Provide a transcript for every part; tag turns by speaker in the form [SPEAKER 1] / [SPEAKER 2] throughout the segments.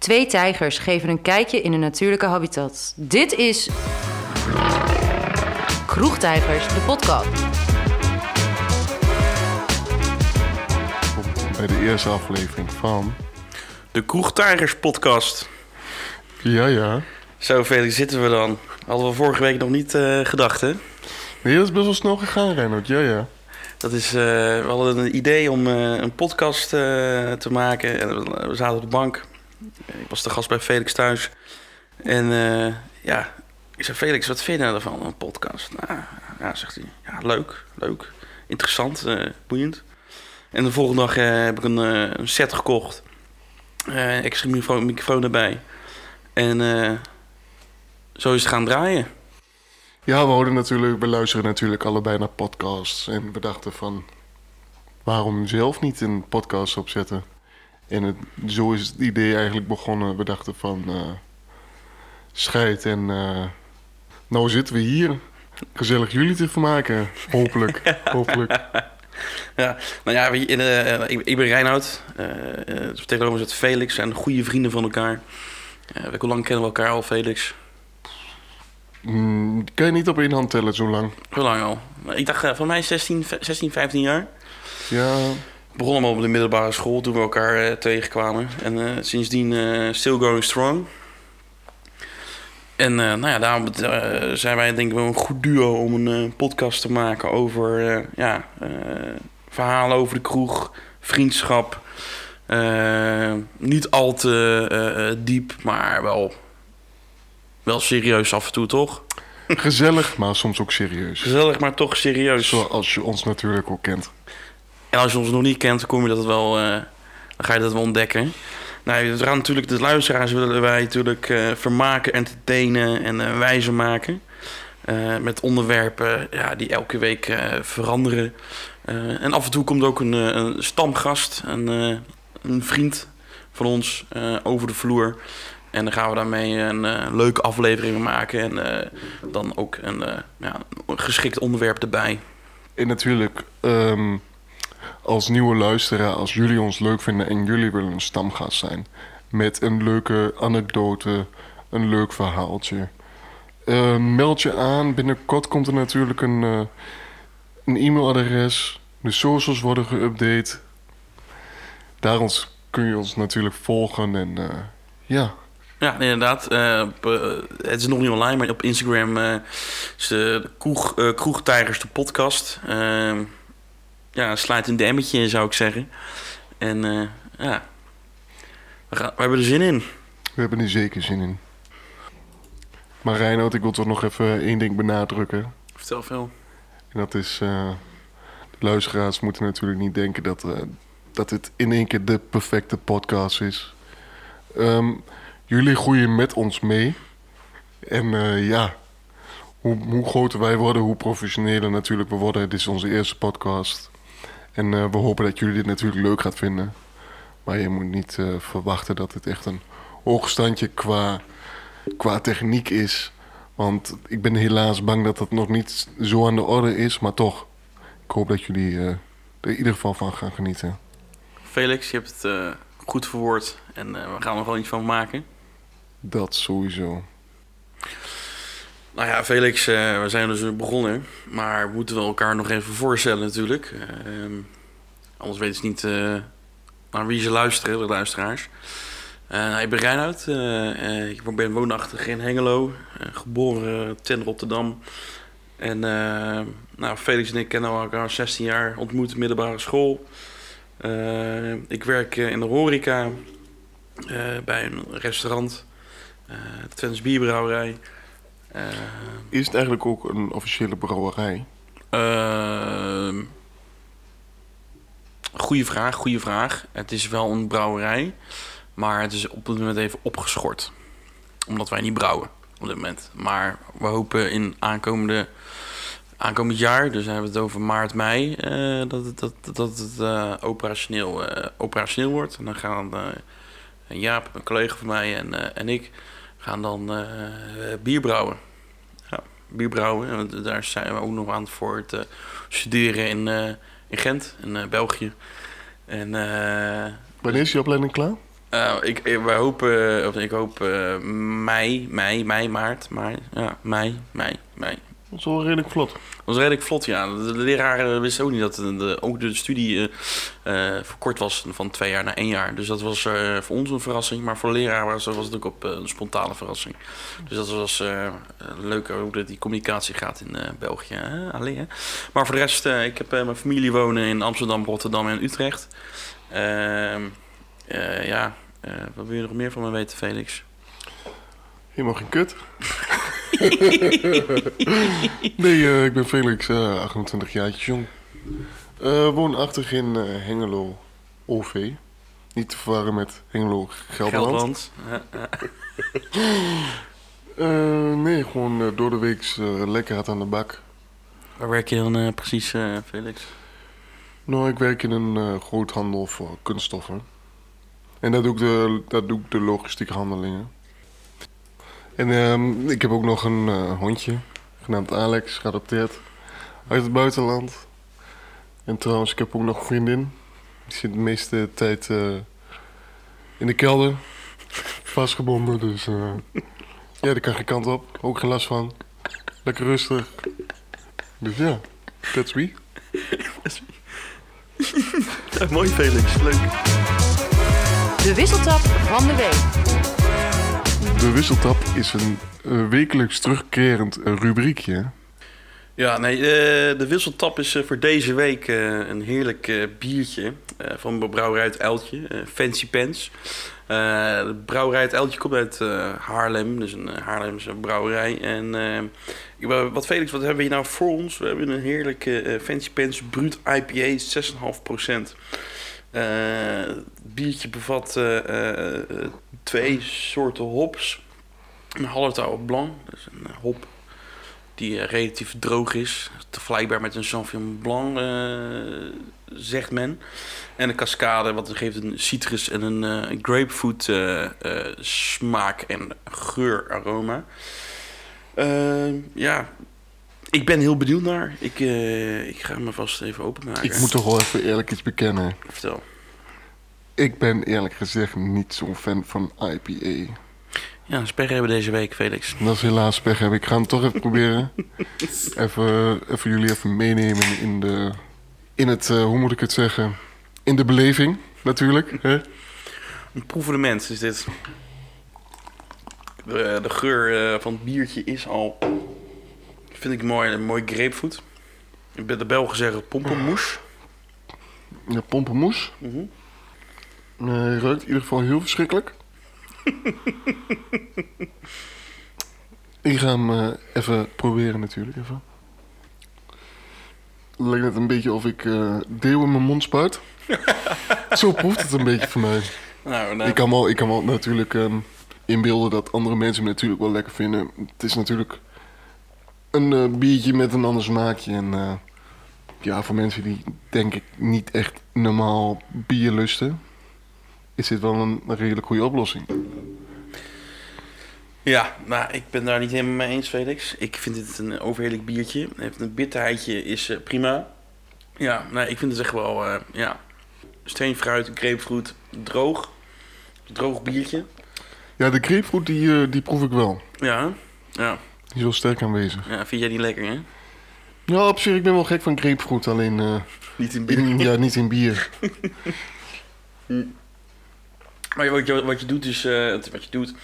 [SPEAKER 1] Twee tijgers geven een kijkje in hun natuurlijke habitat. Dit is Kroegtijgers, de podcast.
[SPEAKER 2] Bij de eerste aflevering van...
[SPEAKER 3] De Kroegtijgers podcast.
[SPEAKER 2] Ja, ja.
[SPEAKER 3] Zo, Felix, zitten we dan. Hadden we vorige week nog niet eh, gedacht, hè?
[SPEAKER 2] Nee, dat is best wel snel gegaan, Reinhard. Ja, ja.
[SPEAKER 3] Dat is, eh, we hadden een idee om eh, een podcast eh, te maken. En we zaten op de bank. Ik was de gast bij Felix thuis. En eh, ja, ik zei, Felix, wat vind je nou ervan, een podcast? Nou, ja, zegt hij, ja, leuk, leuk, interessant, eh, boeiend. En de volgende dag eh, heb ik een, een set gekocht. Extra microfoon, microfoon erbij. En zo is het gaan draaien.
[SPEAKER 2] Ja, we hoorden natuurlijk, we luisteren natuurlijk allebei naar podcasts. En we dachten van, waarom zelf niet een podcast opzetten? En het, zo is het idee eigenlijk begonnen. We dachten van, eh scheid en eh, nou zitten we hier. Gezellig jullie te vermaken, hopelijk. hopelijk.
[SPEAKER 3] Ja, nou ja, in, eh, ik, ik ben Reinoud. uh, tegenover zit Felix. zijn goede vrienden van elkaar. Eh, hoe lang kennen we elkaar al, Felix?
[SPEAKER 2] Mm, kan je niet op één hand tellen zo lang?
[SPEAKER 3] Hoe lang al? Ik dacht van mij 16, 16, 15 jaar.
[SPEAKER 2] Ja,
[SPEAKER 3] Begonnen allemaal op de middelbare school toen we elkaar eh, tegenkwamen. En eh, sindsdien eh, still going strong. En nou ja, daarom zijn wij denk ik wel een goed duo om een podcast te maken over ja, verhalen over de kroeg, vriendschap. Niet al te diep, maar wel, wel serieus af en toe, toch?
[SPEAKER 2] gezellig, maar soms ook serieus.
[SPEAKER 3] Gezellig, maar toch serieus.
[SPEAKER 2] Zoals je ons natuurlijk ook kent.
[SPEAKER 3] En als je ons nog niet kent, kom je dat wel, eh, dan ga je dat wel ontdekken. Nou, we gaan natuurlijk de luisteraars willen wij natuurlijk eh, vermaken, entertainen en eh, wijzer maken. Met onderwerpen ja, die elke week veranderen. En af en toe komt ook een, een stamgast, een, een vriend van ons over de vloer. En dan gaan we daarmee een leuke aflevering maken. En dan ook een, ja, geschikt onderwerp erbij.
[SPEAKER 2] En natuurlijk, ehm, als nieuwe luisteraar, als jullie ons leuk vinden en jullie willen een stamgast zijn. Met een leuke anekdote, een leuk verhaaltje. eh, meld je aan. Binnenkort komt er natuurlijk een, eh, een e-mailadres. De socials worden geüpdate. Daarom kun je ons natuurlijk volgen. En eh, ja,
[SPEAKER 3] Ja, inderdaad. Het is nog niet online, maar op Instagram is de kroeg, Kroegtijgers de podcast. Ja, sluit een demmetje zou ik zeggen. En eh, ja, we, gaan, we hebben er zin in.
[SPEAKER 2] we hebben er zeker zin in. Maar Reinoud, ik wil toch nog even één ding benadrukken.
[SPEAKER 3] Vertel veel.
[SPEAKER 2] En dat is, eh, de luisteraars moeten natuurlijk niet denken dat, eh, dat het in één keer de perfecte podcast is. Ehm, jullie groeien met ons mee. En eh, ja, hoe, hoe groter wij worden, hoe professioneler natuurlijk we worden. Dit is onze eerste podcast. En eh, we hopen dat jullie dit natuurlijk leuk gaat vinden. Maar je moet niet eh, verwachten dat het echt een hoogstandje qua, qua techniek is. Want ik ben helaas bang dat dat nog niet zo aan de orde is. Maar toch, ik hoop dat jullie eh, er in ieder geval van gaan genieten.
[SPEAKER 3] Felix, je hebt het goed verwoord. En we gaan er wel iets van maken.
[SPEAKER 2] Dat sowieso.
[SPEAKER 3] Nou ja, Felix, eh, we zijn dus begonnen. Maar we moeten wel elkaar nog even voorstellen natuurlijk. Ehm, anders weten ze niet eh, naar wie ze luisteren, de luisteraars. Eh, ik ben eh, ik ben woonachtig in Hengelo. geboren ten Rotterdam. En nou, Felix en ik kennen elkaar 16 jaar. Ontmoet middelbare school. Ik werk in de horeca. bij een restaurant. eh Twents Bierbrouwerij. Eh,
[SPEAKER 2] Is het eigenlijk ook een officiële brouwerij?
[SPEAKER 3] Ehm goeie vraag, goede vraag. Het is wel een brouwerij, maar het is op dit moment even opgeschort. Omdat wij niet brouwen op dit moment. Maar we hopen in aankomende, aankomend jaar, dus dan hebben we het over maart, mei, eh, dat het, dat, dat het eh, operationeel, operationeel wordt. En dan gaan Jaap, een collega van mij en, en ik, gaan dan eh, bier brouwen. Ja, bier brouwen. En daar zijn we ook nog aan voor het eh, studeren in, eh, in Gent, in België. En
[SPEAKER 2] Wanneer is die opleiding klaar?
[SPEAKER 3] Ik, ik- wij hopen, of ik hoop mei, mei, mei, maart, mei, ja, mei, mei, mei.
[SPEAKER 2] Dat is wel redelijk vlot.
[SPEAKER 3] Dat was redelijk vlot, ja. De, de leraren wisten ook niet dat de, de- ook de studie eh, eh, verkort was van twee jaar naar één jaar. Dus dat was eh, voor ons een verrassing, maar voor de leraar was, was het ook op eh, een spontane verrassing. Dus dat was eh, eh, leuk hoe dat die communicatie gaat in eh, België. Hè? Allee, hè? Maar voor de rest, eh, ik heb eh, mijn familie wonen in Amsterdam, Rotterdam en Utrecht. Ehm, eh, ja, eh, wat wil je nog meer van me weten, Felix?
[SPEAKER 2] Helemaal geen kut. nee, eh, ik ben Felix, eh 28 jaar jong. Eh, woonachtig in eh, Hengelo, OV. Niet te verwarren met Hengelo, Gelderland. Eh, nee, gewoon eh, door de week eh, lekker hard aan de bak.
[SPEAKER 3] Waar werk je dan eh, precies, eh, Felix?
[SPEAKER 2] Nou, ik werk in een eh, groothandel voor kunststoffen. En daar doe ik de, daar doe ik de logistieke handelingen. En ehm, ik heb ook nog een eh, hondje, genaamd Alex, geadopteerd uit het buitenland. En trouwens, ik heb ook nog een vriendin. Die zit de meeste tijd eh, in de kelder, vastgebonden. Dus eh, ja, daar kan geen kant op. Ook geen last van. Lekker rustig. Dus ja, that's me.
[SPEAKER 3] Ja, mooi, Felix. Leuk.
[SPEAKER 1] De wisseltap van de week.
[SPEAKER 2] De wisseltap is een eh, wekelijks terugkerend rubriekje.
[SPEAKER 3] Ja, nee, eh, de wisseltap is eh, voor deze week een heerlijk biertje van brouwerij uit Eltje, Fancy. Eh, de brouwerij Eltje komt uit Haarlem, dus een Haarlemse brouwerij. En wat Felix, wat hebben we hier nou voor ons? We hebben een heerlijke Fancy Pants Brut IPA, 6,5%. Eh, het biertje bevat twee soorten hops. Een Hallertau Blanc, dus een eh, hop die eh, relatief droog is. Te vergelijkbaar met een Sauvignon Blanc, eh, zegt men. En een cascade, wat geeft een citrus en een grapefruit smaak en geuraroma. Eh, ja, ik ben heel benieuwd naar. Ik, ik ga me vast even openmaken.
[SPEAKER 2] Ik moet toch wel even eerlijk iets bekennen.
[SPEAKER 3] Vertel.
[SPEAKER 2] Ik ben eerlijk gezegd niet zo'n fan van IPA.
[SPEAKER 3] Ja, sperren hebben deze week, Felix.
[SPEAKER 2] Dat is helaas pech hebben. Ik ga hem toch even proberen. Even, even jullie even meenemen in de... In het, eh, hoe moet ik het zeggen? In de beleving, natuurlijk. Hè?
[SPEAKER 3] Een proefelement is dit. De, de geur eh, van het biertje is al, vind ik mooi, een mooi grapefruit. Ik ben de Belgen zeggen pompenmoes.
[SPEAKER 2] Ja, pompenmoes.
[SPEAKER 3] Mhm.
[SPEAKER 2] Eh, ruikt in ieder geval heel verschrikkelijk. ik ga hem eh, even proberen natuurlijk. Even. Het lijkt net een beetje of ik eh deel in mijn mond spuit. Zo proeft het een beetje voor mij.
[SPEAKER 3] Nou, nou,
[SPEAKER 2] Ik kan wel, ik kan wel natuurlijk ehm, inbeelden dat andere mensen hem natuurlijk wel lekker vinden. Het is natuurlijk een eh, biertje met een ander smaakje. En ja, voor mensen die denk ik niet echt normaal bier lusten, is dit wel een, redelijk goede oplossing.
[SPEAKER 3] ja, nou, ik ben daar niet helemaal mee eens, Felix. Ik vind dit een overheerlijk biertje. Heeft een bitterheidje, is eh, prima. Ja, nee, ik vind het echt wel, eh, ja, steenfruit, grapefruit, droog. Droog biertje.
[SPEAKER 2] Ja, de grapefruit die, eh, die proef ik wel.
[SPEAKER 3] Ja, ja,
[SPEAKER 2] Die is wel sterk aanwezig.
[SPEAKER 3] ja, vind jij die lekker, hè?
[SPEAKER 2] Ja, op zich, ik ben wel gek van grapefruit, alleen
[SPEAKER 3] Niet in bier.
[SPEAKER 2] in, ja, niet in bier.
[SPEAKER 3] Maar wat je, wat je doet is, eh, wat je doet,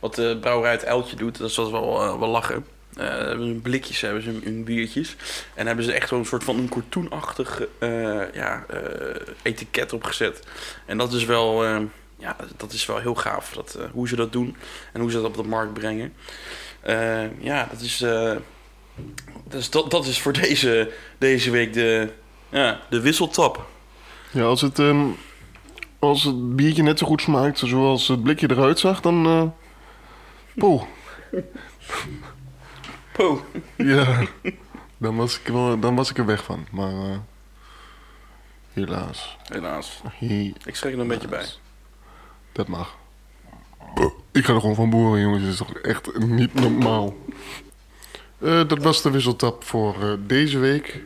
[SPEAKER 3] wat de brouwerij uit Uiltje doet, dat is wel, eh, wel lachen. Eh, hebben ze blikjes, hebben ze hun, hun biertjes. En hebben ze echt zo'n soort van een cartoonachtig ja, etiket opgezet. En dat is wel, ja, dat is wel heel gaaf, dat, hoe ze dat doen en hoe ze dat op de markt brengen. Ja, dat is, dat is, dat, dat is voor deze, deze week de, ja, de wisseltap.
[SPEAKER 2] Ja, als het, ehm, als het biertje net zo goed smaakt zoals het blikje eruit zag, dan... eh poeh.
[SPEAKER 3] Po.
[SPEAKER 2] Ja, dan was ik, wel, dan was ik er weg van. Maar eh, helaas.
[SPEAKER 3] Helaas.
[SPEAKER 2] He-
[SPEAKER 3] Ik schrik er een beetje bij.
[SPEAKER 2] Dat mag. Ik ga er gewoon van boeren, jongens. Dat is toch echt niet normaal. Eh, dat was de wisseltap voor eh, deze week.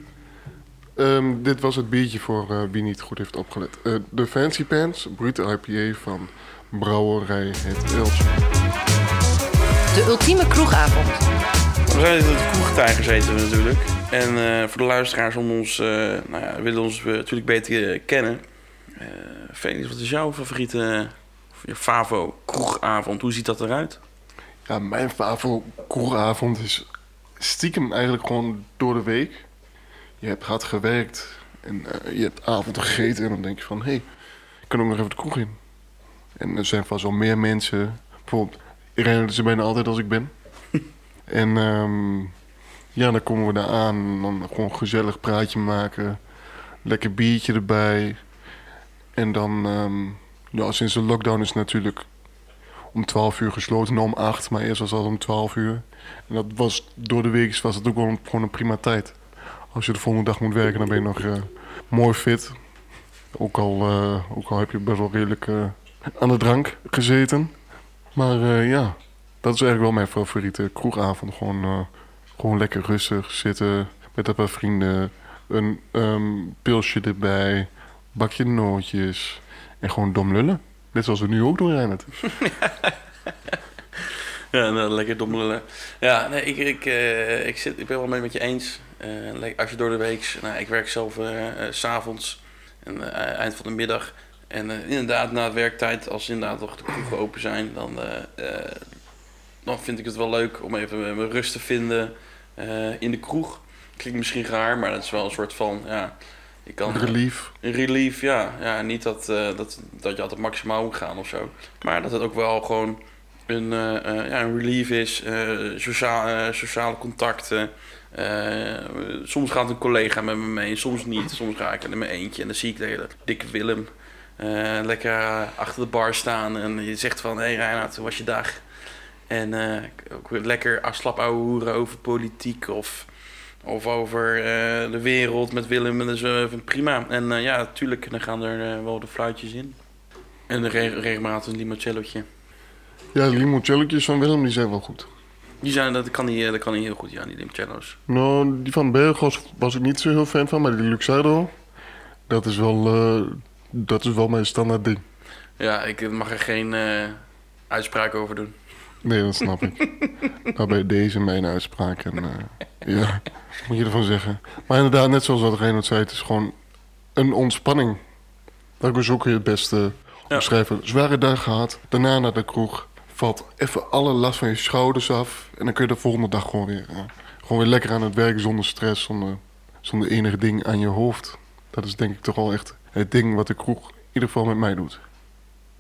[SPEAKER 2] Ehm, dit was het biertje voor eh, wie niet goed heeft opgelet. Eh, de Fancy Pants, brute IPA van Brouwerij Het Eltje.
[SPEAKER 1] De ultieme kroegavond.
[SPEAKER 3] We zijn in de kroegtuin gezeten natuurlijk. En eh, voor de luisteraars om ons, eh, nou ja, willen ons natuurlijk beter kennen. Eh Felix, wat is jouw favoriete, of je favo kroegavond? Hoe ziet dat eruit?
[SPEAKER 2] Ja, mijn favo kroegavond is stiekem eigenlijk gewoon door de week. Je hebt hard gewerkt en eh, je hebt avond gegeten en dan denk je van... hé, hey, ik kan ook nog even de kroeg in. En er zijn vast wel meer mensen. Bijvoorbeeld, ik rijden ze bijna altijd als ik ben. en ehm, ja, dan komen we daar aan en dan gewoon gezellig praatje maken. Lekker biertje erbij. En dan, ehm, ja, sinds de lockdown is natuurlijk om 12 uur gesloten, nou om 8, maar eerst was het om 12 uur. En dat was door de week was het ook wel gewoon een prima tijd. Als je de volgende dag moet werken, dan ben je nog eh, mooi fit. Ook al, eh, ook al heb je best wel redelijk eh, aan de drank gezeten. Maar ja, dat is eigenlijk wel mijn favoriete kroegavond. Gewoon, gewoon lekker rustig zitten met een paar vrienden. Een ehm, pilsje erbij, bakje nootjes en gewoon dom lullen. Net zoals we nu ook doen, Reinhard.
[SPEAKER 3] Ja, nou, lekker dommelen. Ja, nee, ik, ik, eh, ik, zit, ik ben wel mee met je eens. Eh, als je door de week, nou, ik werk zelf s s'avonds en eind van de middag. En inderdaad, na het werktijd, als inderdaad nog de kroegen open zijn, dan, dan vind ik het wel leuk om even mijn rust te vinden in de kroeg. Klinkt misschien raar, maar dat is wel een soort van, ja, ik kan...
[SPEAKER 2] Relief.
[SPEAKER 3] Een relief, ja. ja niet dat, dat, dat je altijd maximaal moet gaan of zo. Maar dat het ook wel gewoon een, eh, eh, ja, een relief is. eh, sociaal, sociale contacten. Soms gaat een collega met me mee, soms niet. Soms ga ik er in mijn eentje en dan zie ik de hele dikke Willem lekker achter de bar staan. En je zegt van, hé hey Reinhard, hoe was je dag? En ook weer lekker slap ouwe hoeren over politiek of, of over de wereld met Willem. En dat is prima. En ja, natuurlijk, dan gaan er wel de fluitjes in. En re- regelmatig een limoncellootje.
[SPEAKER 2] Ja, de limoncellootjes van Willem, die zijn wel goed.
[SPEAKER 3] Die zijn, dat kan hij, dat kan hij heel goed, ja, die limoncello's.
[SPEAKER 2] Nou, die van Bergos was ik niet zo heel fan van, maar die Luxardo, dat is wel, eh, dat is wel mijn standaard ding.
[SPEAKER 3] Ja, ik mag er geen eh, uitspraak over doen.
[SPEAKER 2] Nee, dat snap ik. nou, bij deze mijn uitspraak en eh, ja, wat moet je ervan zeggen? Maar inderdaad, net zoals wat Reinhard zei, het is gewoon een ontspanning. Dat is ook weer het beste
[SPEAKER 3] Ja.
[SPEAKER 2] omschrijven. Zware dag gehad, daarna naar de kroeg, valt even alle last van je schouders af en dan kun je de volgende dag gewoon weer, eh, gewoon weer lekker aan het werk zonder stress, zonder, zonder enige ding aan je hoofd. Dat is denk ik toch wel echt het ding wat de kroeg in ieder geval met mij doet.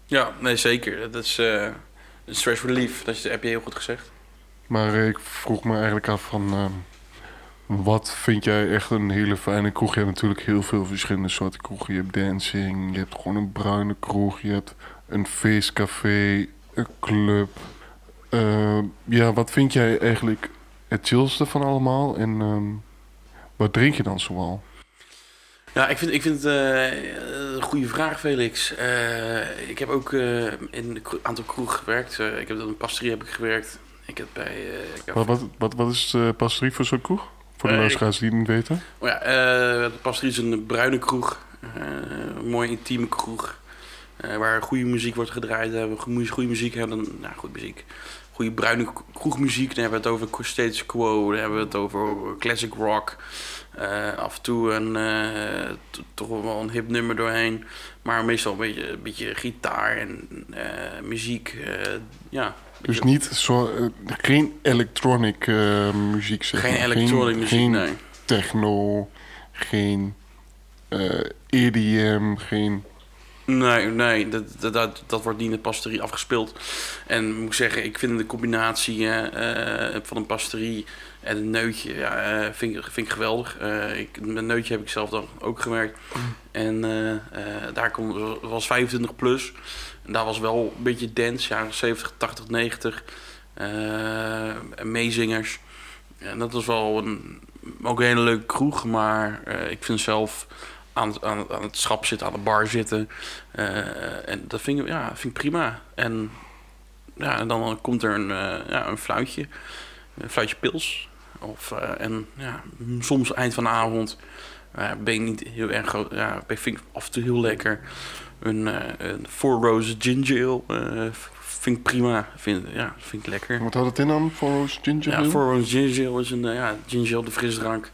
[SPEAKER 3] Ja, nee, zeker. Dat is een stress relief. Dat heb je heel goed gezegd.
[SPEAKER 2] Maar eh, ik vroeg me eigenlijk af van... ehm, wat vind jij echt een hele fijne kroeg? Je hebt natuurlijk heel veel verschillende soorten kroegen. Je hebt dancing, je hebt gewoon een bruine kroeg. Je hebt een feestcafé, club. Eh, ja, wat vind jij eigenlijk het chillste van allemaal? En ehm, wat drink je dan zoal?
[SPEAKER 3] Ja, ik vind, ik vind het eh, een goede vraag, Felix. Eh, ik heb ook eh, in een aantal kroegen gewerkt. Ik heb op een pastorie heb ik gewerkt. Ik heb bij... ik heb-
[SPEAKER 2] Wat, wat, wat, wat is uh, pastorie voor zo'n kroeg? Voor de luisteraars die het niet weten.
[SPEAKER 3] Oh ja, de pastorie is een bruine kroeg. Een mooie intieme kroeg. Eh, waar goede muziek wordt gedraaid. Hebben we goede, muziek hebben. Dan, nou, goede muziek. Goede bruine kroegmuziek. Dan hebben we het over status quo. Dan hebben we het over classic rock. Eh, af en toe een, eh, toch wel een hip nummer doorheen. Maar meestal een beetje, een beetje gitaar en eh, muziek. eh, ja,
[SPEAKER 2] Dus niet zo, eh, geen electronic eh, muziek zeg
[SPEAKER 3] geen
[SPEAKER 2] maar.
[SPEAKER 3] elektronische muziek,
[SPEAKER 2] geen
[SPEAKER 3] nee.
[SPEAKER 2] techno, geen eh, EDM, geen...
[SPEAKER 3] Nee, nee dat, dat, dat, wordt niet in de pastorie afgespeeld. En moet ik zeggen, ik vind de combinatie eh, van een pastorie en een neutje, ja, eh, vind, vind ik geweldig. Met neutje heb ik zelf dan ook gewerkt. En daar dat was 25 plus. En daar was wel een beetje dance, jaren 70, 80, 90. eh, en meezingers. En dat was wel een, ook een hele leuke kroeg, maar ik vind zelf aan, aan, aan het schap zitten, aan de bar zitten. eh, en dat vind ik, ja, vind ik prima. En, ja, en dan komt er een, eh, ja, een fluitje, een fluitje pils. Of, eh, en ja, soms eind van de avond ben ik niet heel erg groot. Ja, ik vind ik af en toe heel lekker. Een, een Four Roses Ginger Ale vind ik prima. Vind, ja, vind ik lekker.
[SPEAKER 2] Wat houdt het in dan, Four Roses Ginger Ale?
[SPEAKER 3] Ja, Four Roses Ginger Ale is een ja, ginger ale, de frisdrank.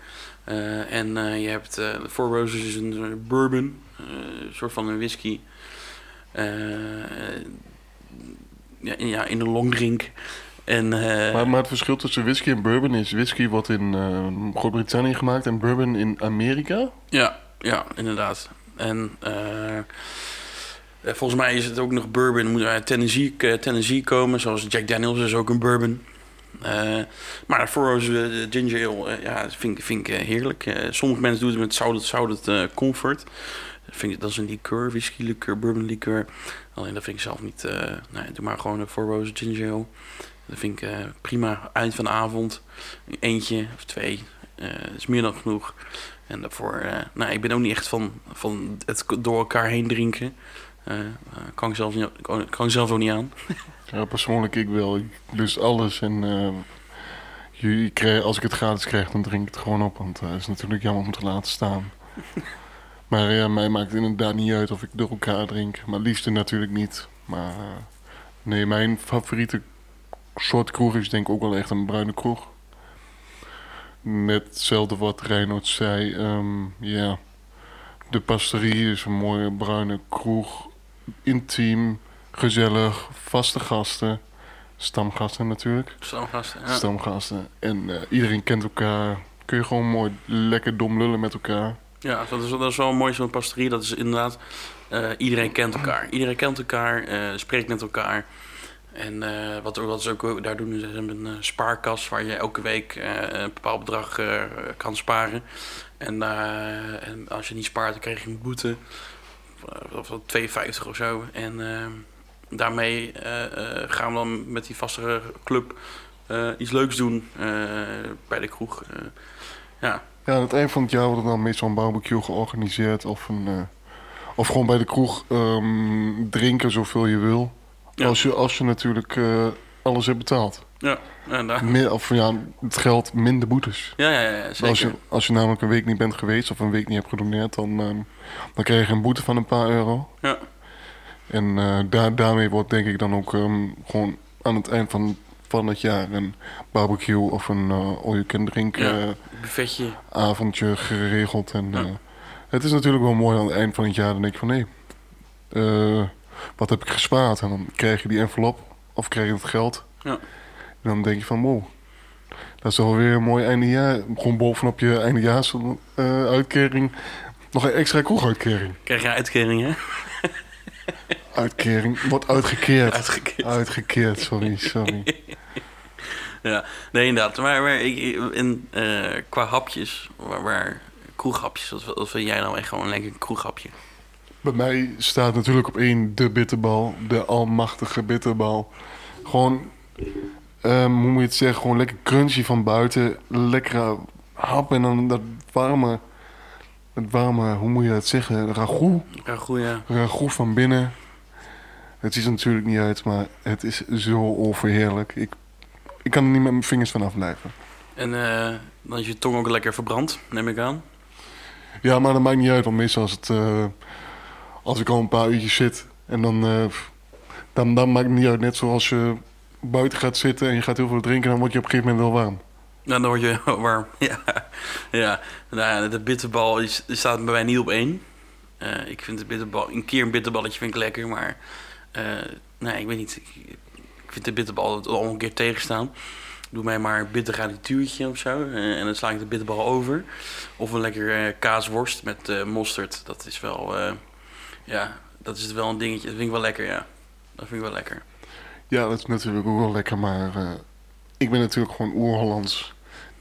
[SPEAKER 3] En je hebt Four Roses is een bourbon, een soort van een whisky. ja, ja, in een longdrink. En, uh,
[SPEAKER 2] maar, maar, het verschil tussen whisky en bourbon is whisky wordt in uh, Groot-Brittannië gemaakt en bourbon in Amerika?
[SPEAKER 3] Ja, ja inderdaad. En uh, volgens mij is het ook nog bourbon, moet uit Tennessee, Tennessee komen, zoals Jack Daniels is ook een bourbon. Maar voor ginger ale, ja, vind, vind ik heerlijk. sommige mensen doen het met zout, zout comfort. Vind ik, dat is een liqueur, whisky liqueur, bourbon liqueur. Alleen dat vind ik zelf niet. nee, doe maar gewoon een Four Ginger. Dat vind ik uh, prima. Eind van de avond. Eentje of twee. Uh, is meer dan genoeg. En daarvoor, uh, nou, ik ben ook niet echt van, van het door elkaar heen drinken. kan, ik zelf niet, kan ik zelf ook niet aan.
[SPEAKER 2] ja, persoonlijk ik wel. Ik lust alles en je, krijg, als ik het gratis krijg, dan drink ik het gewoon op. Want het is natuurlijk jammer om te laten staan. maar ja, mij maakt het inderdaad niet uit of ik door elkaar drink. Maar liefste natuurlijk niet. Maar nee, mijn favoriete soort kroeg is denk ik ook wel echt een bruine kroeg. Net hetzelfde wat Reinoud zei. Ehm, ja, de pasterie is een mooie bruine kroeg. Intiem, gezellig, vaste gasten. Stamgasten natuurlijk.
[SPEAKER 3] Stamgasten, ja.
[SPEAKER 2] Stamgasten. En uh, iedereen kent elkaar. Kun je gewoon mooi lekker dom lullen met elkaar.
[SPEAKER 3] Ja, dat is, dat is wel mooi zo'n pasterie. Dat is inderdaad... Uh, iedereen kent elkaar. Iedereen kent elkaar, uh, spreekt met elkaar. En wat, wat ze ook daar doen, is een uh, spaarkas waar je elke week een bepaald bedrag kan sparen. En, en, als je niet spaart, dan krijg je een boete van 2,50 of zo. En daarmee gaan we dan met die vaste club iets leuks doen bij de kroeg. ja.
[SPEAKER 2] ja, aan het eind van het jaar wordt er dan meestal een barbecue georganiseerd of, een, of gewoon bij de kroeg um, drinken zoveel je wil. Als, je, als je natuurlijk uh, alles hebt betaald.
[SPEAKER 3] Ja, en daar...
[SPEAKER 2] Meer, of ja, het geld minder boetes.
[SPEAKER 3] Ja, ja, ja zeker.
[SPEAKER 2] Als je, als je namelijk een week niet bent geweest of een week niet hebt gedoneerd, dan, uh, dan krijg je een boete van een paar euro.
[SPEAKER 3] Ja.
[SPEAKER 2] En uh, daar, daarmee wordt denk ik dan ook um, gewoon aan het eind van, van het jaar een barbecue of een uh, all-you-can drink
[SPEAKER 3] ja, buffetje.
[SPEAKER 2] avondje geregeld. En ja. het is natuurlijk wel mooi aan het eind van het jaar, dan denk je van nee wat heb ik gespaard? En dan krijg je die envelop of krijg je het geld.
[SPEAKER 3] Ja.
[SPEAKER 2] En dan denk je van, wow, dat is alweer een mooi eindejaar. Gewoon bovenop je eindejaars uh, uitkering nog een extra kroeguitkering.
[SPEAKER 3] Krijg je uitkering, hè?
[SPEAKER 2] Uitkering, wordt uitgekeerd.
[SPEAKER 3] Uitgekeerd.
[SPEAKER 2] Uitgekeerd, sorry, sorry.
[SPEAKER 3] ja, nee inderdaad. Maar, maar ik, in, uh, qua hapjes, waar, waar kroeghapjes, wat, wat vind jij nou echt gewoon een lekker kroeghapje?
[SPEAKER 2] Bij mij staat natuurlijk op één de bitterbal. De almachtige bitterbal. Gewoon, um, hoe moet je het zeggen? Gewoon lekker crunchy van buiten. Lekkere hap en dan dat warme... Het warme, hoe moet je dat zeggen? Ragout.
[SPEAKER 3] Ragout, ja.
[SPEAKER 2] Ragout van binnen. Het ziet er natuurlijk niet uit, maar het is zo overheerlijk. Ik, ik kan er niet met mijn vingers van afblijven.
[SPEAKER 3] En uh, dan is je tong ook lekker verbrand, neem ik aan?
[SPEAKER 2] Ja, maar dat maakt niet uit, want meestal als het... Uh, als ik al een paar uurtjes zit en dan, uh, dan, dan maakt het niet uit. Net zoals je buiten gaat zitten en je gaat heel veel drinken, dan word je op een gegeven moment wel warm.
[SPEAKER 3] Nou, dan word je warm, ja. ja. Nou ja, de bitterbal is, staat bij mij niet op één. Ik vind de bitterbal, een keer een bitterballetje vind ik lekker, maar uh, nee, ik weet niet. Ik, ik vind de bitterbal al een keer tegenstaan. Doe mij maar bitter garnituurtje of zo. Uh, en dan sla ik de bitterbal over. Of een lekker kaasworst met mosterd. Dat is wel ja, dat is wel een dingetje. Dat vind ik wel lekker, ja. Dat vind ik wel lekker.
[SPEAKER 2] Ja, dat is natuurlijk ook wel lekker, maar ik ben natuurlijk gewoon oer-Hollands.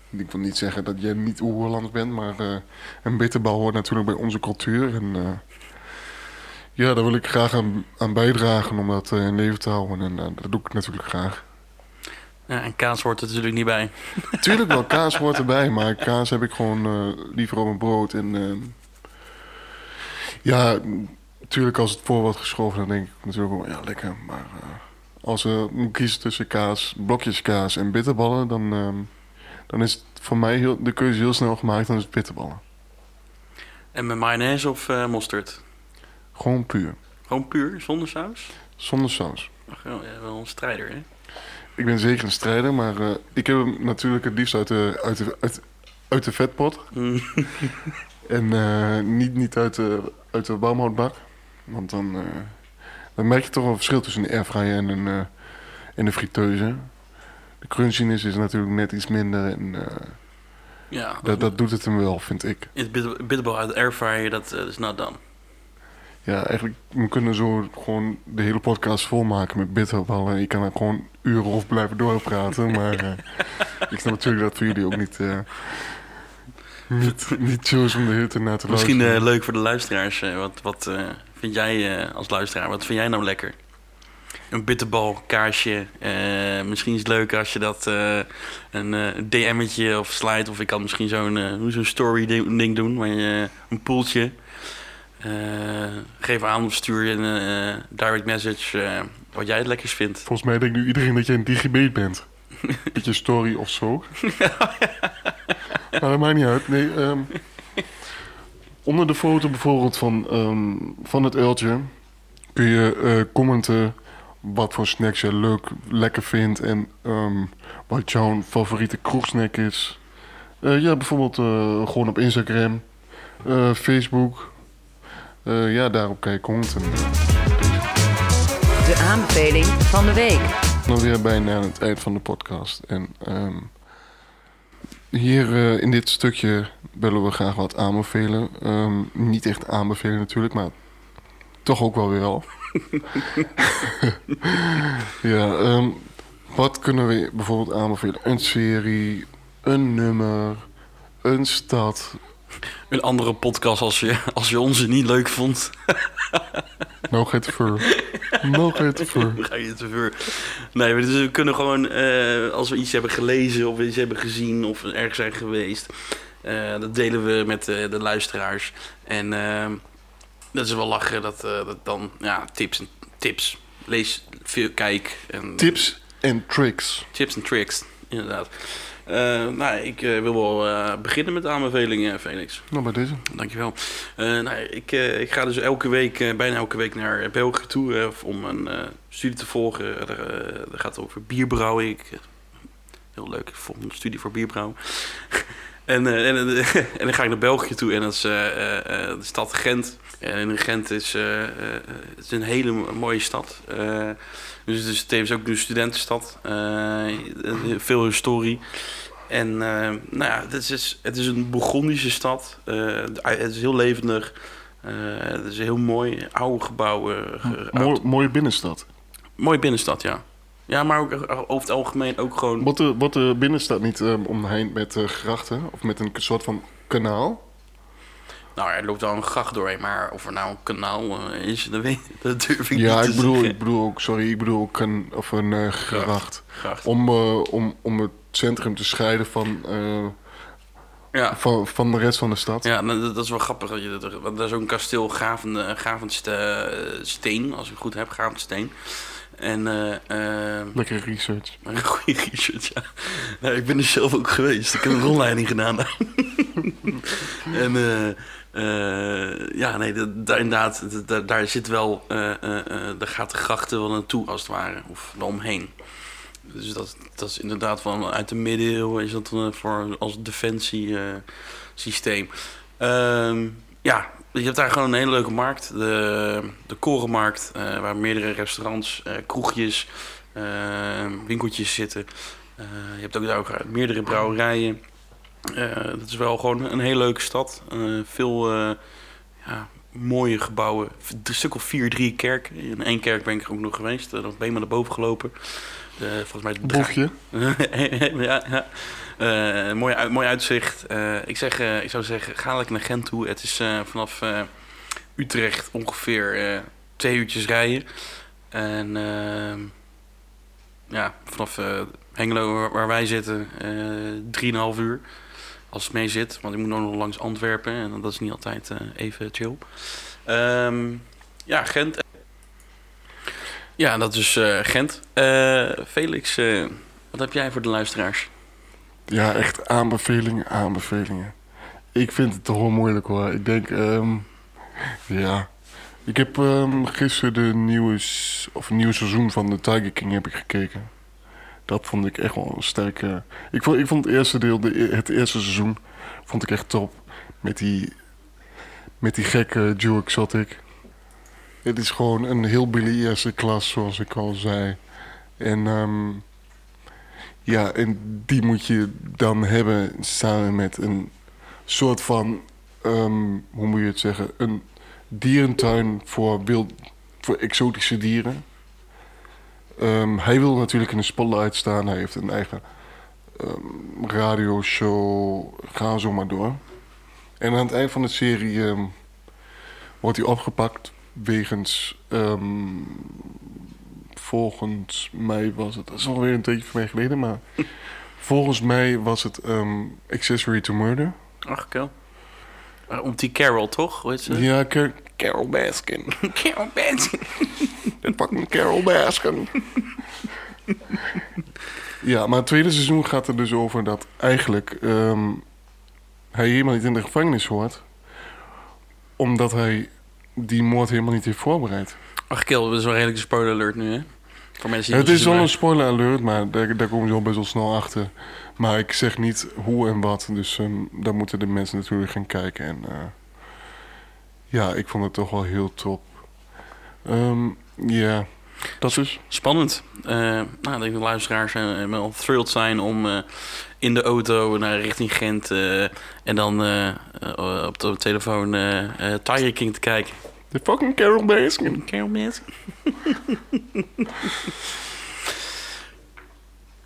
[SPEAKER 2] Ik wil niet zeggen dat jij niet oer-Hollands bent, maar een bitterbal hoort natuurlijk bij onze cultuur. En ja, daar wil ik graag aan, aan bijdragen om dat in leven te houden. En dat doe ik natuurlijk graag.
[SPEAKER 3] Ja, en kaas hoort er natuurlijk niet bij.
[SPEAKER 2] Tuurlijk wel, kaas hoort erbij, maar kaas heb ik gewoon liever op mijn brood. En ja, Natuurlijk, als het voor wordt geschoven, dan denk ik natuurlijk wel, ja, lekker. Maar uh, als we moet kiezen tussen kaas, blokjes kaas en bitterballen, dan, uh, dan is het voor mij heel, de keuze heel snel gemaakt, dan is het bitterballen.
[SPEAKER 3] En met mayonaise of eh, mosterd?
[SPEAKER 2] Gewoon puur.
[SPEAKER 3] Gewoon puur, zonder saus?
[SPEAKER 2] Zonder saus.
[SPEAKER 3] Ach, wel, ja, wel een strijder, hè?
[SPEAKER 2] Ik ben zeker een strijder, maar eh, ik heb hem natuurlijk het liefst uit de, uit de, uit, uit de vetpot.
[SPEAKER 3] Mm.
[SPEAKER 2] En eh, niet, niet uit de, uit de warmhoutbak. Want dan, eh, dan merk je toch wel een verschil tussen een airfryer en een, en een friteuse. De crunchiness is natuurlijk net iets minder en
[SPEAKER 3] ja,
[SPEAKER 2] dat, dat doet het hem wel, vind ik.
[SPEAKER 3] het bit- bitterbal uit de airfryer, dat is not done.
[SPEAKER 2] Ja, eigenlijk, we kunnen zo gewoon de hele podcast volmaken met bitterballen. Je kan er gewoon uren over blijven doorpraten, maar eh, ik snap natuurlijk dat voor jullie ook niet, eh niet, niet is om de tijd naar te
[SPEAKER 3] Misschien
[SPEAKER 2] luisteren.
[SPEAKER 3] eh, leuk voor de luisteraars. wat wat vind jij als luisteraar, wat vind jij nou lekker? Een bitterbal, kaasje. eh, misschien is het leuk als je dat een eh, DM'tje of slide. Of ik kan misschien zo'n hoe zo'n story ding doen. Eh, een poeltje. Eh, geef aan of stuur je een eh, direct message eh, wat jij het lekkers vindt.
[SPEAKER 2] Volgens mij denkt nu iedereen dat jij een digibet bent. Met je story of zo. maar dat maakt niet uit. Nee, ehm, onder de foto bijvoorbeeld van, ehm, van het uiltje... kun je commenten wat voor snacks je leuk, lekker vindt... en ehm, wat jouw favoriete kroegsnack is. Ja, bijvoorbeeld gewoon op Instagram, Facebook... Eh, ja, daarop kan je.
[SPEAKER 1] De aanbeveling van de week.
[SPEAKER 2] Dan weer bijna aan het eind van de podcast. En ehm, hier eh, in dit stukje willen we graag wat aanbevelen. Ehm, niet echt aanbevelen natuurlijk, maar toch ook wel weer wel. ja, ehm, wat kunnen we bijvoorbeeld aanbevelen? Een serie, een nummer, een stad.
[SPEAKER 3] Een andere podcast als je, als je onze niet leuk vond.
[SPEAKER 2] Nou het ver. Nou gaat het ver.
[SPEAKER 3] Dan ga je te ver. Nee, maar dus we kunnen gewoon, eh, als we iets hebben gelezen of iets hebben gezien of ergens zijn geweest, eh, dat delen we met eh, de luisteraars. En eh, dat is wel lachen dat, dat dan, ja, tips en tips. Lees veel, kijk. En,
[SPEAKER 2] Tips en tricks.
[SPEAKER 3] Tips en tricks, inderdaad. Eh, nou, ik eh, wil wel eh, beginnen met de aanbevelingen, Felix.
[SPEAKER 2] Nou, bij deze.
[SPEAKER 3] Dankjewel. Nou, ik, ik ga dus elke week, bijna elke week naar België toe om een studie te volgen. Daar, dat gaat over bierbrouwen. Ik, heel leuk, ik volg een studie voor bierbrouwen. en, en, en dan ga ik naar België toe en dat is de stad Gent. En in Gent is, het is een hele mooie stad. Eh, dus het is tevens ook een studentenstad. Eh, veel historie. En eh, nou ja, het is, het is een Burgondische stad. Eh, het is heel levendig. Eh, het is heel mooi. Oude gebouwen. ge-
[SPEAKER 2] Mooi, mooie binnenstad.
[SPEAKER 3] mooie binnenstad, ja. Ja, maar ook eh, over het algemeen ook gewoon...
[SPEAKER 2] Wordt de, wordt de binnenstad niet omheind met eh, grachten? Of met een soort van kanaal?
[SPEAKER 3] Nou, er loopt wel een gracht doorheen. Maar of er nou een kanaal eh, is, dat, weet, dat durf ik
[SPEAKER 2] Ja,
[SPEAKER 3] niet te
[SPEAKER 2] ik bedoel,
[SPEAKER 3] zeggen.
[SPEAKER 2] ik bedoel ook, sorry, ik bedoel ook een, of een eh, gracht.
[SPEAKER 3] Gracht.
[SPEAKER 2] Om, eh, om, om het centrum te scheiden van,
[SPEAKER 3] Ja.
[SPEAKER 2] van, van de rest van de stad.
[SPEAKER 3] Ja, nou, dat, dat is wel grappig. Dat je dat, want dat is ook een kasteel Gavensteen, als ik het goed heb, Gavensteen. En
[SPEAKER 2] Lekker research.
[SPEAKER 3] een goede research, ja. Nou, ik ben er zelf ook geweest. Ik heb een rondleiding gedaan en eh, ja, nee, inderdaad, daar, zit wel, eh, eh, eh, daar gaat de grachten wel naartoe als het ware, of eromheen. Dus dat, dat is inderdaad van uit de middeleeuwen is dat eh, voor als defensie eh, systeem. Ehm, ja, je hebt daar gewoon een hele leuke markt. De, de Korenmarkt, eh, waar meerdere restaurants, eh, kroegjes, eh, winkeltjes zitten. Eh, je hebt ook daar ook meerdere brouwerijen. Eh, dat is wel gewoon een hele leuke stad. Eh, veel eh, ja, mooie gebouwen. Een stuk of vier, drie kerken. In één kerk ben ik er ook nog geweest. Eh, Dan ben ik maar naar boven gelopen. Eh, volgens mij het
[SPEAKER 2] Boefje.
[SPEAKER 3] ja, ja. Eh, mooi, uit- mooi uitzicht. Eh, ik, zeg, eh, ik zou zeggen, ga lekker naar Gent toe. Het is eh, vanaf eh, Utrecht ongeveer eh, twee uurtjes rijden. En ehm, ja, vanaf eh, Hengelo, waar, waar wij zitten, eh drieënhalf uur. Als het mee zit, want ik moet nog langs Antwerpen en dat is niet altijd eh, even chill. Ehm, ja, Gent. Ja, dat is eh, Gent. Eh, Felix, wat heb jij voor de luisteraars?
[SPEAKER 2] Ja, echt aanbevelingen, aanbevelingen. Ik vind het toch wel moeilijk hoor. Ik denk, ehm, ja. Ik heb ehm, gisteren de nieuwe, of nieuwe seizoen van de Tiger King heb ik gekeken. Dat vond ik echt wel een sterke... Ik vond, ik vond het eerste deel, de, e- het eerste seizoen, vond ik echt top. Met die, met die gekke Joe Exotic. Het is gewoon een heel Billy eerste klas, zoals ik al zei. En ehm, ja, en die moet je dan hebben samen met een soort van, ehm, hoe moet je het zeggen, een dierentuin voor, wild, voor exotische dieren. Ehm, hij wil natuurlijk in de spotlight staan. Hij heeft een eigen ehm, radioshow. Ga zo maar door. En aan het eind van de serie ehm, wordt hij opgepakt wegens... volgens mij was het... Dat is alweer een tijdje van mij geleden, maar... volgens mij was het accessory to murder.
[SPEAKER 3] Ach, Kel. Om die Carol, toch? Hoe heet ze?
[SPEAKER 2] Ja, Car- Carol Baskin.
[SPEAKER 3] Carol Baskin.
[SPEAKER 2] Dat fucking Carol Baskin. ja, maar het tweede seizoen gaat er dus over dat eigenlijk ehm, hij helemaal niet in de gevangenis hoort. Omdat hij die moord helemaal niet heeft voorbereid.
[SPEAKER 3] Ach, Kel, dat is wel een redelijke spoiler alert nu, hè? Voor mensen die
[SPEAKER 2] Het is wel een spoiler alert, maar daar, daar komen ze al best wel snel achter. Maar ik zeg niet hoe en wat, dus ehm, daar moeten de mensen natuurlijk gaan kijken. En eh, ja, ik vond het toch wel heel top. Ehm, Ja, dat is.
[SPEAKER 3] Spannend. Eh, nou, ik denk dat luisteraars eh, wel thrilled zijn om eh, in de auto naar richting Gent en dan op de telefoon Tiger King te kijken.
[SPEAKER 2] De fucking Carol Baskin.
[SPEAKER 3] Carol Baskin.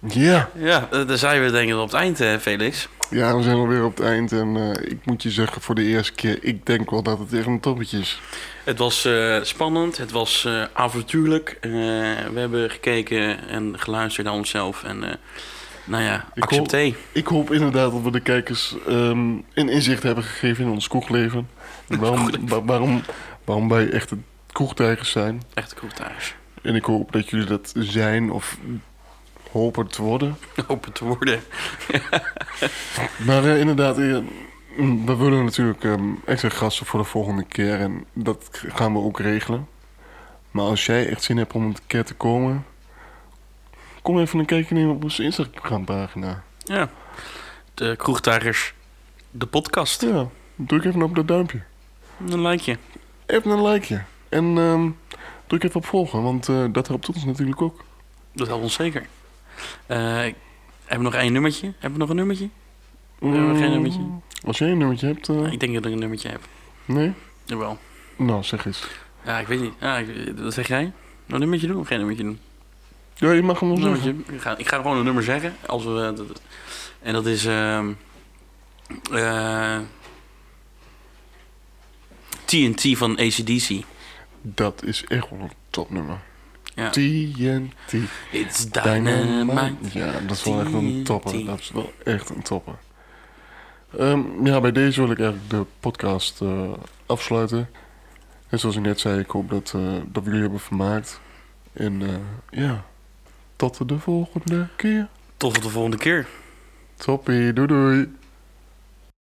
[SPEAKER 2] Ja.
[SPEAKER 3] Ja, daar zijn we denk ik op het eind, Felix.
[SPEAKER 2] Ja, we zijn alweer op het eind. En eh, ik moet je zeggen, voor de eerste keer, ik denk wel dat het echt een toppetje is.
[SPEAKER 3] Het was eh, spannend, het was eh, avontuurlijk. We hebben gekeken en geluisterd naar onszelf. En nou ja,
[SPEAKER 2] Ik
[SPEAKER 3] accepteer.
[SPEAKER 2] Ik hoop inderdaad dat we de kijkers ehm, een inzicht hebben gegeven in ons kroegleven. waarom, wa- waarom, waarom wij echte kroegtijgers zijn.
[SPEAKER 3] Echt goed thuis.
[SPEAKER 2] En ik hoop dat jullie dat zijn of hopen te worden.
[SPEAKER 3] Open te worden.
[SPEAKER 2] Maar eh, inderdaad, eh, mm, we willen natuurlijk ehm, extra gasten voor de volgende keer. En dat gaan we ook regelen. Maar als jij echt zin hebt om een keer te komen... Kom even een kijkje nemen op onze Instagram-pagina.
[SPEAKER 3] Ja. De Kroegtuigers, de podcast.
[SPEAKER 2] Ja, druk even op dat duimpje.
[SPEAKER 3] Een likeje.
[SPEAKER 2] Even een likeje. En ehm, druk even op volgen, want eh, dat helpt ons natuurlijk ook.
[SPEAKER 3] Dat helpt ons zeker. Eh, hebben we nog één nummertje? Hebben we nog een nummertje? Hebben we geen nummertje?
[SPEAKER 2] Mm, Als jij een nummertje hebt... eh,
[SPEAKER 3] Ik denk dat ik een nummertje heb.
[SPEAKER 2] Nee?
[SPEAKER 3] Jawel.
[SPEAKER 2] Nou, zeg eens.
[SPEAKER 3] Ja, ik weet niet. Ja, ik, wat zeg jij? Een nummertje doen of geen nummertje doen?
[SPEAKER 2] Ja, je mag hem wel
[SPEAKER 3] nummertje. Ik ga, ik ga gewoon een nummer zeggen. Als we, dat- dat- en dat is... ehm eh, TNT van ACDC.
[SPEAKER 2] Dat is echt wel een topnummer.
[SPEAKER 3] Ja.
[SPEAKER 2] TNT.
[SPEAKER 3] It's dynamite.
[SPEAKER 2] Ja, dat is wel echt een topper. Dat is wel echt een topper. Ehm, ja, bij deze wil ik eigenlijk de podcast eh, afsluiten. En zoals ik net zei, ik hoop dat, eh, dat we jullie hebben vermaakt. En eh, ja, tot de volgende keer.
[SPEAKER 3] Tot de volgende keer.
[SPEAKER 2] Toppie, doei doei.